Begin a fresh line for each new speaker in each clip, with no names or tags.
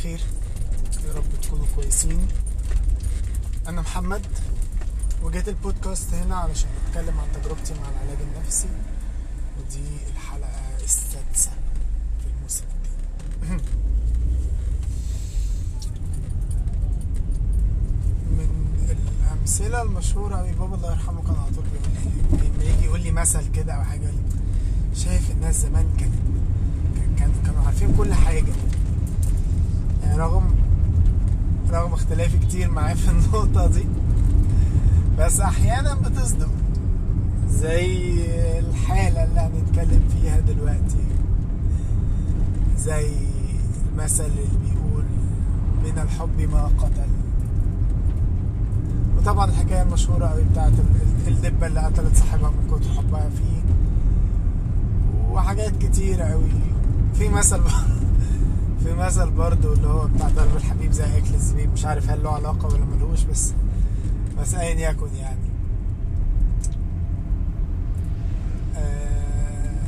بخير. يا رب تكونوا كويسين. أنا محمد وجيت البودكاست هنا علشان أتكلم عن تجربتي مع العلاج النفسي ودي الحلقة السادسة في الموسم الثاني من الأمثلة المشهورة أوي بابا الله يرحمه كان على طول بيقول لي لما يجي يقول لي مثل كده يقول لي شايف الناس زمان كانت كان كانوا عارفين كل يعني رغم رغم اختلافي كتير معاه في النقطة دي. بس أحيانا بتصدم زي الحالة اللي هنتكلم فيها دلوقتي. زي المثل اللي بيقول من الحب ما قتل. وطبعا الحكاية المشهورة قوي بتاعت الدبة اللي قتلت صاحبها من كتر حبها فيه. وحاجات كتيرة قوي في مثل في مثل برضو اللي هو بتاع ضرب الحبيب زي اكل الزبيب مش عارف هل له علاقة ولا ملوش بس بس ايا يكن يعني. آه،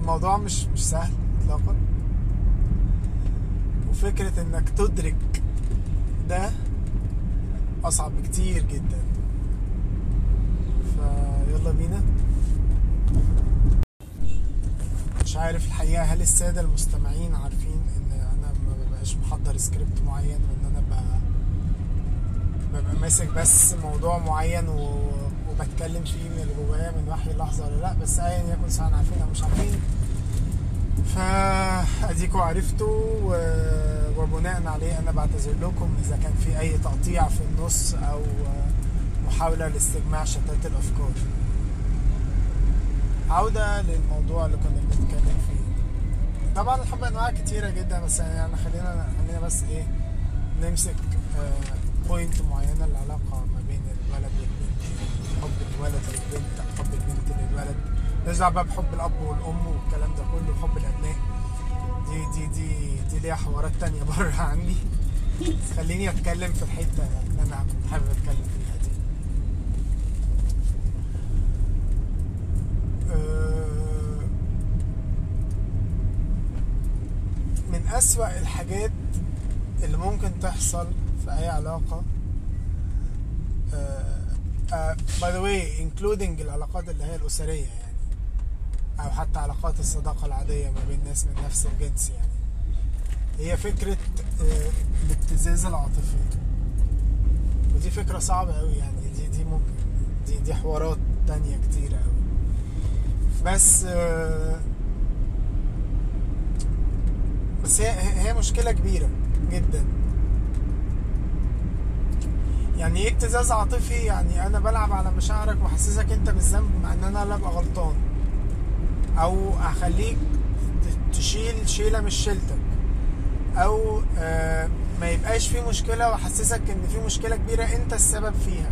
الموضوع مش مش سهل اطلاقا. وفكرة إنك تدرك ده أصعب بكتير جدا. فيلا بينا. مش عارف الحقيقة هل السادة المستمعين عارفين إن أنا ما ببقاش محضر سكريبت معين وإن أنا ببقى ببقى ماسك بس موضوع معين. وبتكلم فيه من اللي جوايا من وحي اللحظة ولا لأ بس ايا يكن سواء عارفين أو مش عارفين فاديكوا عرفتوا. وبناء عليه أنا بعتذر لكم إذا كان في أي تقطيع في النص أو محاولة لاستجماع شتات الأفكار عودة للموضوع اللي كنا بنتكلم فيه. طبعا الحب أنواع كتيرة جدا بس يعني خلينا خلينا بس إيه نمسك بوينت معينة العلاقة ما بين الولد والبنت حب الولد للبنت حب البنت للولد. نرجع بقى بحب الأب والأم والكلام ده كله وحب الأبناء. دي دي دي دي ليها حوارات تانية بره عني. خليني أتكلم في الحتة اللي أنا كنت حابب أتكلم فيها دي من أسوأ الحاجات اللي ممكن تحصل في أي علاقة by the way including العلاقات اللي هي الأسرية يعني أو حتى علاقات الصداقة العادية ما بين ناس من نفس الجنس يعني. هي فكرة آه، الابتزاز العاطفي. ودي فكرة صعبة أوي يعني دي دي ممكن دي دي حوارات تانية كتيرة أوي. بس آه، بس هي هي مشكلة كبيرة جدا. يعني إيه ابتزاز عاطفي؟ يعني أنا بلعب على مشاعرك وأحسسك أنت بالذنب مع إن أنا اللي أبقى غلطان. أو أخليك تشيل شيلة مش شيلتك. أو آه ما يبقاش في مشكلة وأحسسك إن في مشكلة كبيرة أنت السبب فيها.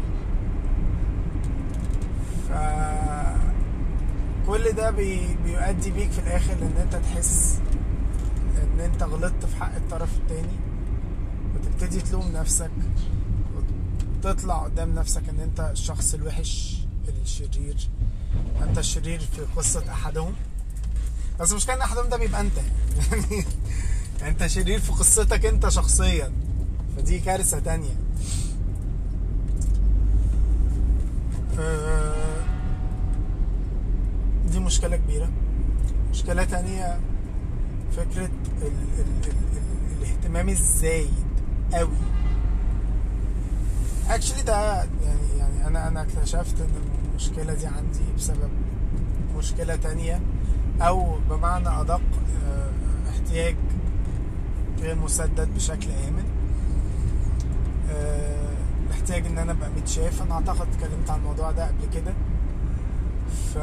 ف كل ده بي بيؤدي بيك في الآخر ان أنت تحس إن أنت غلطت في حق الطرف التاني وتبتدي تلوم نفسك وتطلع قدام نفسك إن أنت الشخص الوحش الشرير. أنت الشرير في قصة أحدهم. بس مش كأن أحدهم ده بيبقى أنت. يعني أنت شرير في قصتك أنت شخصيا. فدي كارثة تانية. آه، دي مشكلة كبيرة. مشكلة تانية فكرة ال ال ال ال الاهتمام الزايد قوي. اكشلي ده يعني يعني أنا أنا اكتشفت إن المشكلة دي عندي بسبب مشكلة تانية أو بمعنى أدق آه، احتياج غير مسدد بشكل آمن. آه، محتاج إن أنا أبقى متشاف أنا أعتقد اتكلمت عن الموضوع ده قبل كده. ف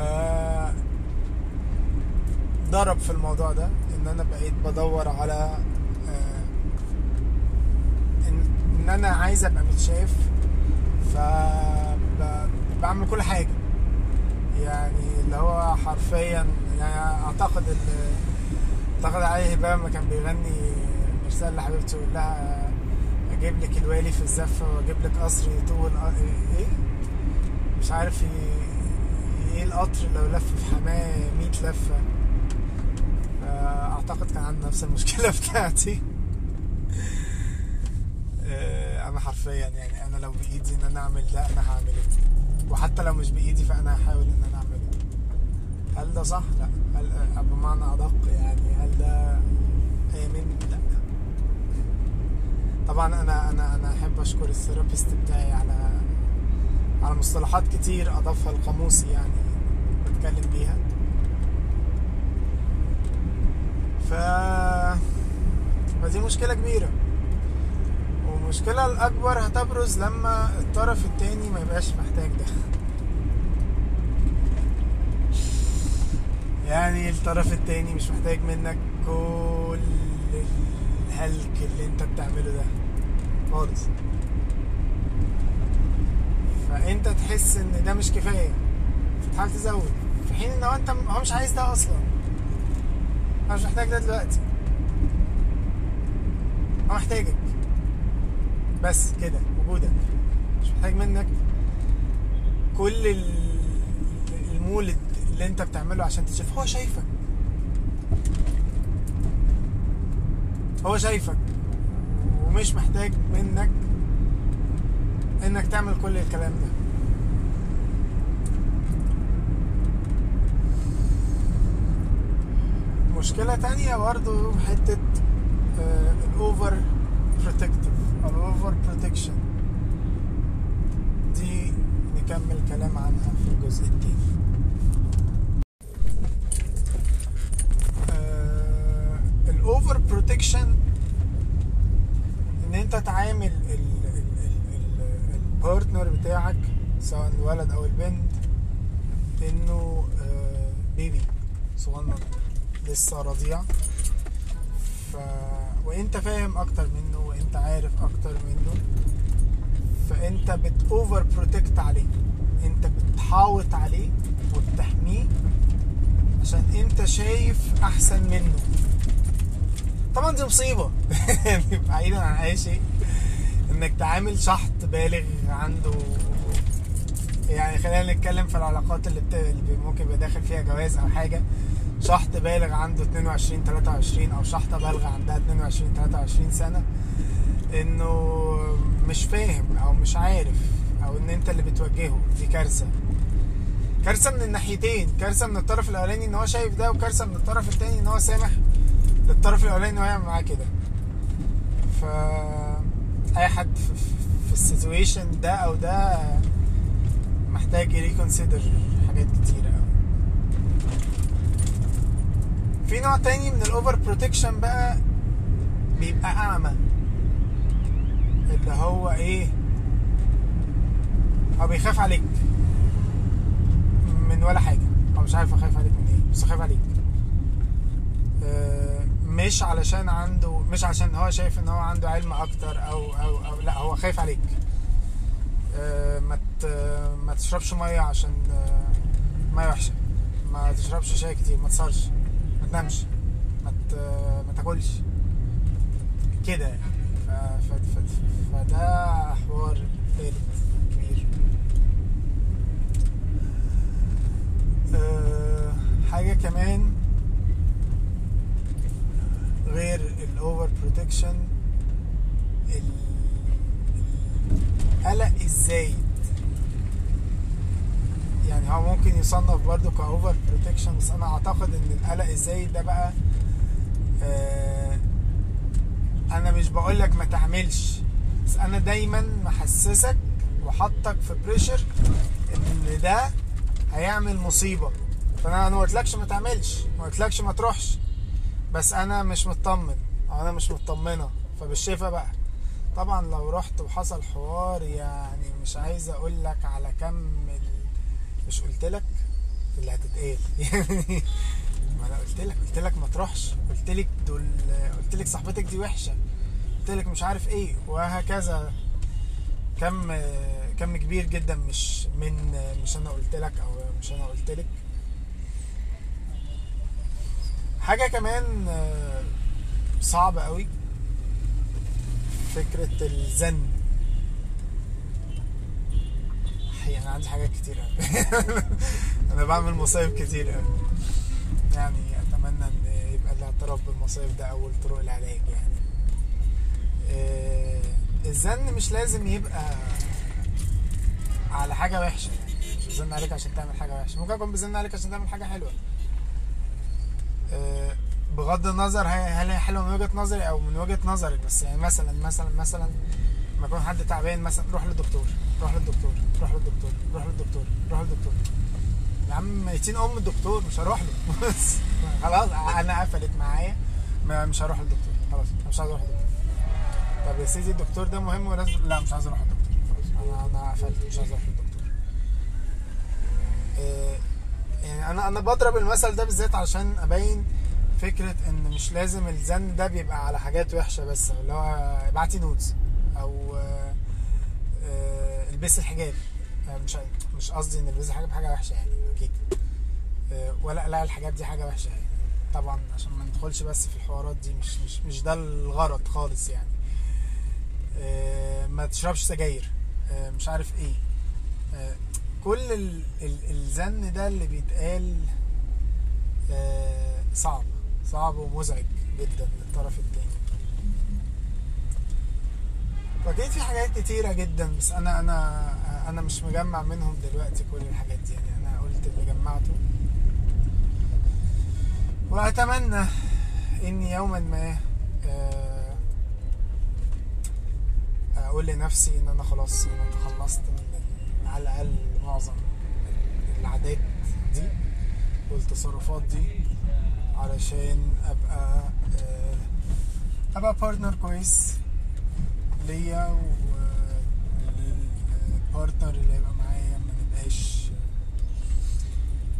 ضرب في الموضوع ده إن أنا بقيت بدور على آه، إن, إن أنا عايز أبقى متشاف ف بعمل كل حاجة. يعني اللي هو حرفيا يعني أعتقد ال- أعتقد علي هبام كان بيغني مرسال لحبيبته يقول لها أجيب لك الوالي في الزفة وأجيب لك قصر يطول أ- إيه مش عارف إيه القطر لو لف في حماه 100 لفة؟ أعتقد كان عنده نفس المشكلة بتاعتي. آه، أنا حرفيا يعني أنا لو بإيدي إن أنا أعمل ده أنا هعمله وحتى لو مش بإيدي فأنا هحاول إن أنا اعمله هل ده صح؟ لا. هل آه، بمعنى أدق يعني هل ده آمن؟ لا. طبعا أنا أنا أنا أحب أشكر الثيرابيست بتاعي على على مصطلحات كتير أضافها لقاموسي يعني بتكلم بيها. فدي مشكلة كبيرة. والمشكلة الأكبر هتبرز لما الطرف التاني ما يبقاش محتاج ده. يعني الطرف التاني مش محتاج منك كل الهلك اللي انت بتعمله ده. خالص. فانت تحس ان ده مش كفاية. فتحاول تزود. في حين ان هو انت هو مش عايز ده أصلا. هو مش محتاج ده دلوقتي. هو محتاجك. بس كده وجودك. مش محتاج منك كل ال- المولد اللي انت بتعمله عشان تشوف. هو شايفك. هو شايفك. ومش محتاج منك انك تعمل كل الكلام ده. مشكلة تانية برضو حتة ال over protective أو ال over protection دي نكمل كلام عنها في الجزء التاني. ال over protection إن أنت تعامل ال partner بتاعك سواء الولد أو البنت إنه آه، baby صغنن. لسه رضيع. ف... وانت فاهم أكتر منه وانت عارف أكتر منه. فانت بت over protect عليه. انت بتحاوط عليه وبتحميه عشان انت شايف احسن منه. طبعا دي مصيبة. بعيدا عن أي شيء. إنك تعامل شحط بالغ عنده. يعني خلينا نتكلم في العلاقات. اللي ممكن يبقى داخل فيها جواز أو حاجة. شحط بالغ عنده 22 23 أو شحطة بالغة عندها 22 23 سنة إنه مش فاهم أو مش عارف أو إن أنت اللي بتوجهه. دي كارثة. كارثة من الناحيتين. كارثة من الطرف الأولاني إن هو شايف ده وكارثة من الطرف التاني إن هو سامح للطرف الأولاني إن هو يعمل معاه كده. ف أي حد في, ال situation ده أو ده محتاج ي reconsider حاجات كتيرة قوي في نوع تاني من ال over protection بقى بيبقى أعمى. اللي هو إيه؟ هو بيخاف عليك من ولا حاجة. هو مش عارف خايف عليك من إيه بس خايف عليك. آه، مش علشان عنده مش عشان هو شايف إن هو عنده علم أكتر أو أو, أو لأ هو خايف عليك. آه، ما ما تشربش مية عشان آه، مية وحشة. ما تشربش شاي كتير ما ما تنامش. ما ما تاكلش. كده. يعني. فده حوار تالت كبير. أه... حاجة كمان غير ال over protection القلق الزايد هو ممكن يصنف برضو ك over protection بس أنا أعتقد إن القلق الزايد ده بقى آه أنا مش بقول لك ما تعملش بس أنا دايما محسسك وحطك في pressure إن ده هيعمل مصيبة فأنا أنا ما قلتلكش ما تعملش ما قلتلكش ما تروحش بس أنا مش مطمن أو أنا مش مطمنة فبالشفا بقى طبعا لو رحت وحصل حوار يعني مش عايز أقول لك على كم. مش قلت لك اللي هتتقال. يعني ما أنا قلت لك قلت لك ما تروحش. قلت لك دول قلت لك صاحبتك دي وحشة. قلت لك مش عارف إيه وهكذا. كم كم كبير جدا مش من مش أنا قلت لك أو مش أنا قلت لك. حاجة كمان آه، صعبة قوي فكرة الزن. يعني عندي حاجات كتير أنا بعمل مصايب كتير يعني أتمنى إن يبقى الاعتراف المصايف ده أول طرق العلاج يعني. آه، الزن مش لازم يبقى على حاجة وحشة. يعني مش بزن عليك عشان تعمل حاجة وحشة. ممكن أكون بزن عليك عشان تعمل حاجة حلوة. آه، بغض النظر هل هي حلوة من وجهة نظري أو من وجهة نظرك بس يعني مثلا مثلا مثلا لما يكون حد تعبان مثلا روح للدكتور. روح للدكتور روح للدكتور روح للدكتور روح للدكتور. يا عم ميتين ام الدكتور مش هروح له. بس. خلاص أنا قفلت معايا. مش هروح للدكتور. خلاص مش عايز أروح للدكتور. طب يا سيدي الدكتور ده مهم ولازم لا مش عايز أروح للدكتور. خلاص أنا أنا قفلت مش عايز أروح للدكتور. آه، يعني أنا أنا بضرب المثل ده بالذات علشان أبين فكرة إن مش لازم الزن ده بيبقى على حاجات وحشة بس اللي هو ابعتي نوتس أو آه، آه، البسي الحجاب. آه، مش مش قصدي ان البسي الحجاب حاجة وحشة يعني أكيد. آه، ولا لا الحاجات دي حاجة وحشة يعني. طبعا عشان ما ندخلش بس في الحوارات دي مش مش مش ده الغرض خالص يعني. آه، ما تشربش سجاير. مش عارف إيه. كل ال ال الزن ده اللي بيتقال صعب صعب ومزعج جدا للطرف التاني. واكيد في حاجات كتيرة جدا بس أنا أنا أنا مش مجمع منهم دلوقتي كل الحاجات دي يعني أنا قلت اللي جمعته. وأتمنى اني يوما ما آه، أقول لنفسي إن أنا خلاص أنا تخلصت من على الأقل معظم العادات دي والتصرفات دي علشان أبقى آه، أبقى partner كويس. ليا وال partner اللي هيبقى معايا ما نبقاش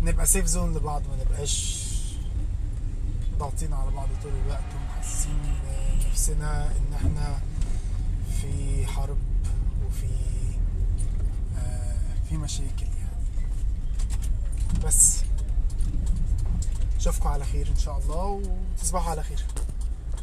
نبقى safe zone لبعض ما نبقاش ضاغطين على بعض طول الوقت ومحسسين نفسنا إن إحنا في حرب وفي آه في مشاكل يعني. بس اشوفكم على خير إن شاء الله وتصبحوا على خير.